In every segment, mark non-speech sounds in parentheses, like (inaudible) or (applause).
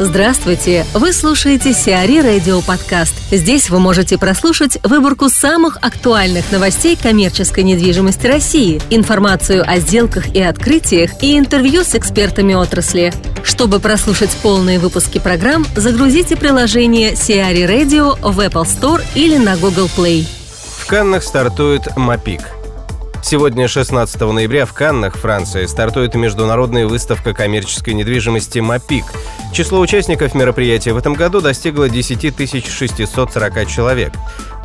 Здравствуйте! Вы слушаете Сиари Радио Подкаст. Здесь вы можете прослушать выборку самых актуальных новостей коммерческой недвижимости России, информацию о сделках и открытиях и интервью с экспертами отрасли. Чтобы прослушать полные выпуски программ, загрузите приложение Сиари Radio в Apple Store или на Google Play. В Каннах стартует МАПИК – Сегодня, 16 ноября, в Каннах, Франции, стартует международная выставка коммерческой недвижимости «МАПИК». Число участников мероприятия в этом году достигло 10 640 человек.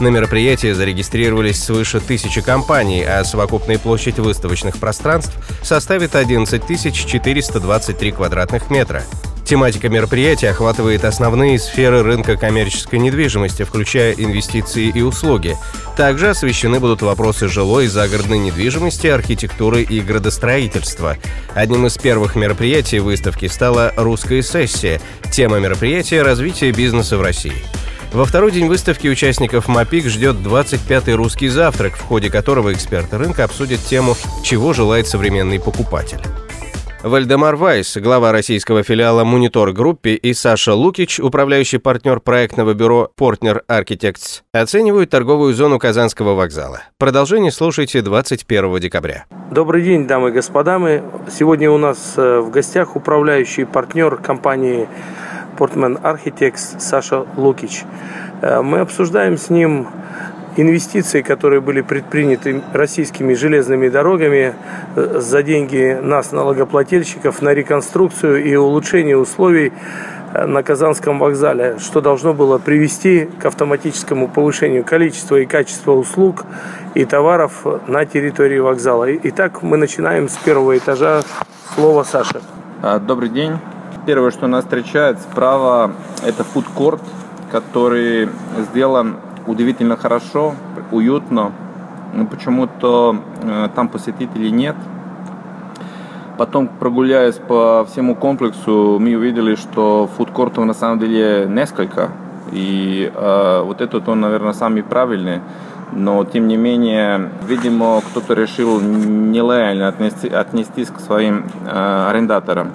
На мероприятии зарегистрировались свыше тысячи компаний, а совокупная площадь выставочных пространств составит 11 423 квадратных метра. Тематика мероприятия охватывает основные сферы рынка коммерческой недвижимости, включая инвестиции и услуги. Также освещены будут вопросы жилой и загородной недвижимости, архитектуры и градостроительства. Одним из первых мероприятий выставки стала «Русская сессия». Тема мероприятия – развитие бизнеса в России. Во второй день выставки участников MAPIC ждет 25-й русский завтрак, в ходе которого эксперты рынка обсудят тему «Чего желает современный покупатель». Вальдемар Вайс, глава российского филиала «Monitor Gruppe» и Саша Лукич, управляющий партнер проектного бюро «Portner Architects», оценивают торговую зону Казанского вокзала. Продолжение слушайте 21 декабря. Добрый день, дамы и господа. Мы сегодня у нас э, в гостях управляющий партнер компании «Портмен Architects» Саша Лукич. Э, мы обсуждаем с ним инвестиции, которые были предприняты российскими железными дорогами э, за деньги нас, налогоплательщиков, на реконструкцию и улучшение условий э, на Казанском вокзале, что должно было привести к автоматическому повышению количества и качества услуг и товаров на территории вокзала. Итак, мы начинаем с первого этажа. Слово Саше. А, добрый день. Первое, что нас встречает справа, это фудкорт, который сделан удивительно хорошо, уютно. Но почему-то э, там посетителей нет. Потом, прогуляясь по всему комплексу, мы увидели, что фудкортов на самом деле несколько. И э, вот этот он, наверное, самый правильный. Но, тем не менее, видимо, кто-то решил нелояльно отнести, отнестись к своим э, арендаторам.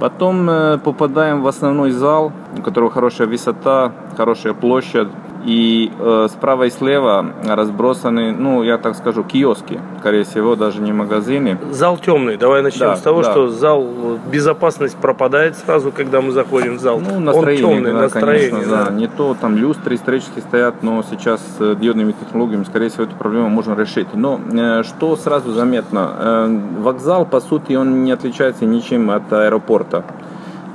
Потом э, попадаем в основной зал, у которого хорошая высота, хорошая площадь, и э, справа и слева разбросаны, ну, я так скажу, киоски. Скорее всего, даже не магазины. Зал темный. Давай начнем да, с того, да. что зал безопасность пропадает сразу, когда мы заходим в зал. Ну, настроение, Он темный, да, настроение. конечно, да. да. Не то там люстры исторически стоят, но сейчас с диодными технологиями, скорее всего, эту проблему можно решить. Но э, что сразу заметно? Э, вокзал, по сути, он не отличается ничем от аэропорта.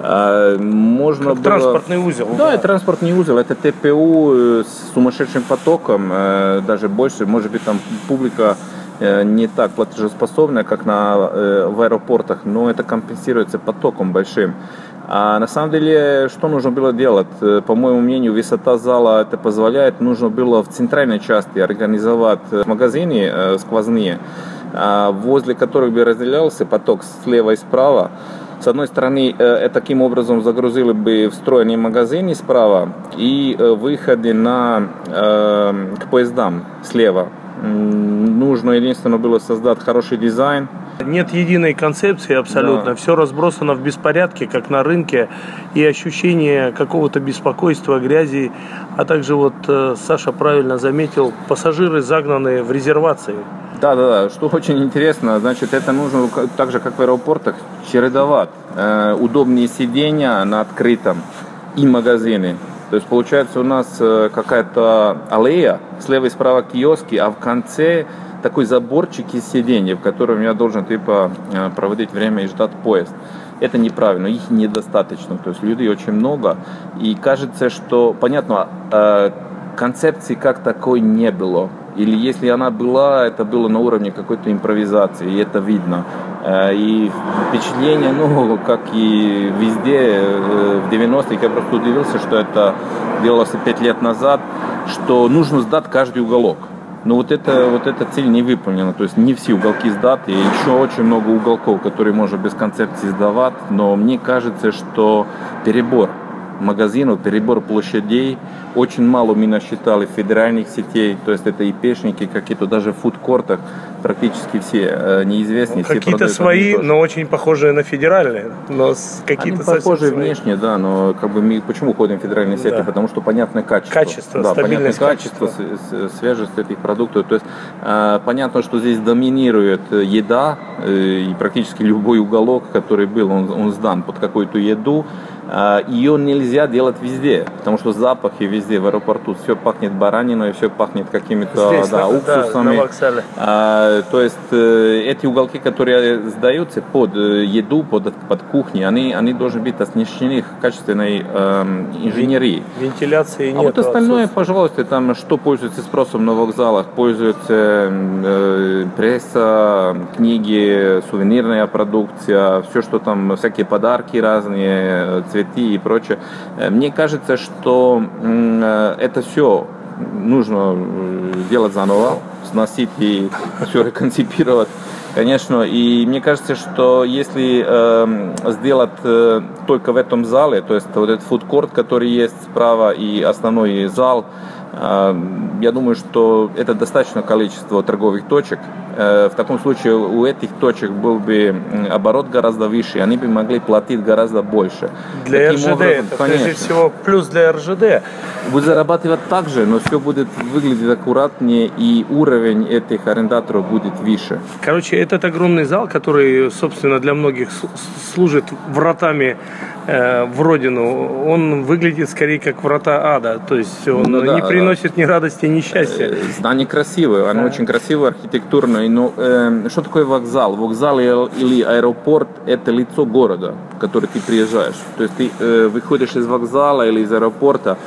А, можно как было... Транспортный узел. Да, да, транспортный узел. Это ТПУ э, с сумасшедшим потоком, э, даже больше. Может быть, там публика э, не так платежеспособная, как на, в аэропортах, но это компенсируется потоком большим. А на самом деле, что нужно было делать? По моему мнению, высота зала это позволяет. Нужно было в центральной части организовать магазины сквозные, а возле которых бы разделялся поток слева и справа. С одной стороны, э, таким образом загрузили бы встроенные магазины справа и э, выходы на, э, к поездам слева. Нужно единственное было создать хороший дизайн, нет единой концепции абсолютно. Да. Все разбросано в беспорядке, как на рынке. И ощущение какого-то беспокойства, грязи. А также вот Саша правильно заметил, пассажиры загнаны в резервации. Да, да, да. Что очень интересно, значит, это нужно так же, как в аэропортах, чередовать. Э, удобные сиденья на открытом и магазины. То есть получается у нас э, какая-то аллея, слева и справа киоски, а в конце такой заборчик из сидений, в котором я должен типа э, проводить время и ждать поезд. Это неправильно, их недостаточно. То есть людей очень много. И кажется, что, понятно, э, концепции как такой не было. Или если она была, это было на уровне какой-то импровизации, и это видно. Э, и впечатление, ну, как и везде, в 90-х я просто удивился, что это делалось 5 лет назад, что нужно сдать каждый уголок. Но вот, это, вот эта цель не выполнена, то есть не все уголки сдаты, еще очень много уголков, которые можно без концепции сдавать, но мне кажется, что перебор магазинов, перебор площадей. Очень мало мы насчитали федеральных сетей, то есть это и пешники, какие-то даже в фудкортах практически все э, неизвестные. Ну, какие-то свои, но очень похожие на федеральные, но какие-то похожие свои. внешне, да, но как бы мы почему ходим в федеральные сети? Да. Потому что понятное качество. Качество, да, понятное качество, качество свежесть этих продуктов. То есть э, понятно, что здесь доминирует еда, э, и практически любой уголок, который был, он, он сдан под какую-то еду. А, Ее нельзя делать везде, потому что запахи везде в аэропорту, все пахнет бараниной, все пахнет какими-то да, уксусами. Да, а, то есть э, эти уголки, которые сдаются под э, еду, под, под кухню, они, они должны быть оснащены качественной э, инженерией. Вентиляции нет. А вот остальное, пожалуйста, там что пользуется спросом на вокзалах, пользуется э, пресса, книги, сувенирная продукция, все, что там, всякие подарки разные, цветы цветы и прочее. Э, мне кажется, что э, это все нужно э, делать заново, сносить и (laughs) все реконципировать. Конечно, и мне кажется, что если э, сделать э, только в этом зале, то есть вот этот фудкорт, который есть справа, и основной зал, я думаю, что это достаточно количество торговых точек, Э, в таком случае у этих точек был бы оборот гораздо выше, они бы могли платить гораздо больше. Для Таким РЖД образом, это конечно, прежде всего плюс для РЖД. Будет зарабатывать так же, но все будет выглядеть аккуратнее и уровень этих арендаторов будет выше. Короче, этот огромный зал, который, собственно, для многих служит вратами э, в родину, он выглядит скорее как врата ада, то есть он ну, да, не приносит ни радости, ни счастья. Э, здание красивое, оно да. очень красивое, архитектурное, но э, что такое вокзал? Вокзал или аэропорт – это лицо города, в который ты приезжаешь. То есть ты э, выходишь из вокзала или из аэропорта,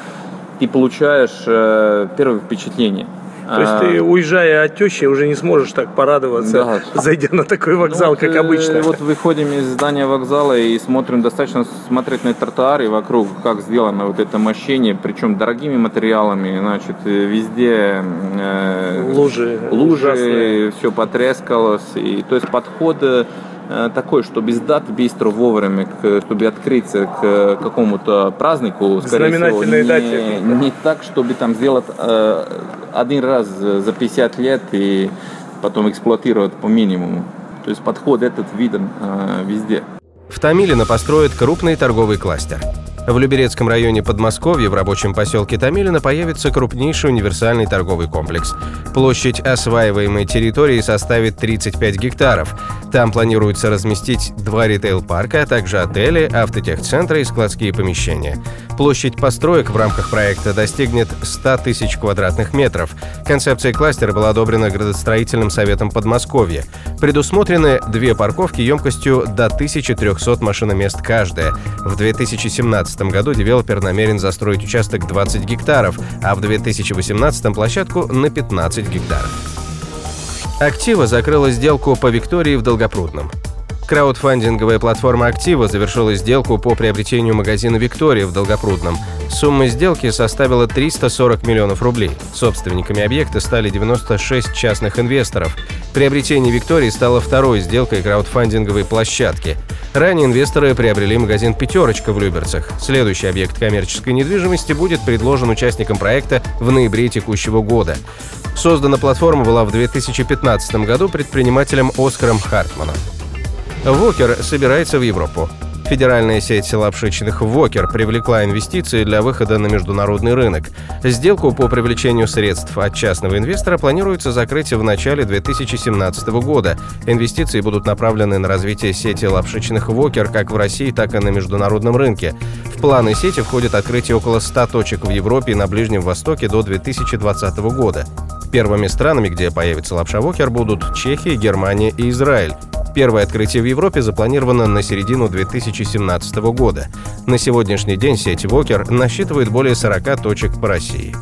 ты получаешь э, первое впечатление – то есть ты, уезжая от тещи, уже не сможешь так порадоваться, да. зайдя на такой вокзал, ну, как обычно. Вот выходим из здания вокзала и смотрим, достаточно смотреть на тротуары вокруг, как сделано вот это мощение, причем дорогими материалами, значит, везде э, лужи, лужи все потрескалось. И, то есть подходы Э, такой, чтобы сдать быстро, вовремя, чтобы открыться к какому-то празднику, скорее всего, не, дате. не так, чтобы там сделать э, один раз за 50 лет и потом эксплуатировать по минимуму. То есть подход этот виден э, везде. В Томилино построят крупный торговый кластер – в Люберецком районе Подмосковья в рабочем поселке Томилино появится крупнейший универсальный торговый комплекс. Площадь осваиваемой территории составит 35 гектаров. Там планируется разместить два ритейл-парка, а также отели, автотехцентры и складские помещения. Площадь построек в рамках проекта достигнет 100 тысяч квадратных метров. Концепция кластера была одобрена градостроительным советом Подмосковья. Предусмотрены две парковки емкостью до 1300 машиномест каждая. В 2017 2017 году девелопер намерен застроить участок 20 гектаров, а в 2018 площадку на 15 гектаров. Актива закрыла сделку по Виктории в Долгопрудном. Краудфандинговая платформа «Актива» завершила сделку по приобретению магазина «Виктория» в Долгопрудном. Сумма сделки составила 340 миллионов рублей. Собственниками объекта стали 96 частных инвесторов. Приобретение «Виктории» стало второй сделкой краудфандинговой площадки. Ранее инвесторы приобрели магазин «Пятерочка» в Люберцах. Следующий объект коммерческой недвижимости будет предложен участникам проекта в ноябре текущего года. Создана платформа была в 2015 году предпринимателем Оскаром Хартманом. Вокер собирается в Европу. Федеральная сеть лапшичных «Вокер» привлекла инвестиции для выхода на международный рынок. Сделку по привлечению средств от частного инвестора планируется закрыть в начале 2017 года. Инвестиции будут направлены на развитие сети лапшичных «Вокер» как в России, так и на международном рынке. В планы сети входит открытие около 100 точек в Европе и на Ближнем Востоке до 2020 года. Первыми странами, где появится лапша «Вокер», будут Чехия, Германия и Израиль. Первое открытие в Европе запланировано на середину 2017 года. На сегодняшний день сеть Вокер насчитывает более 40 точек по России.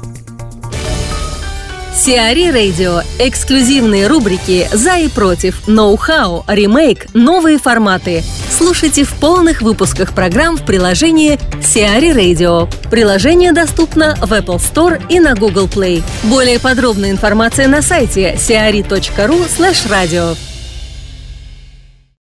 Сиари Радио. Эксклюзивные рубрики «За и против», «Ноу-хау», «Ремейк», «Новые форматы». Слушайте в полных выпусках программ в приложении Сиари Radio. Приложение доступно в Apple Store и на Google Play. Более подробная информация на сайте siari.ru slash radio.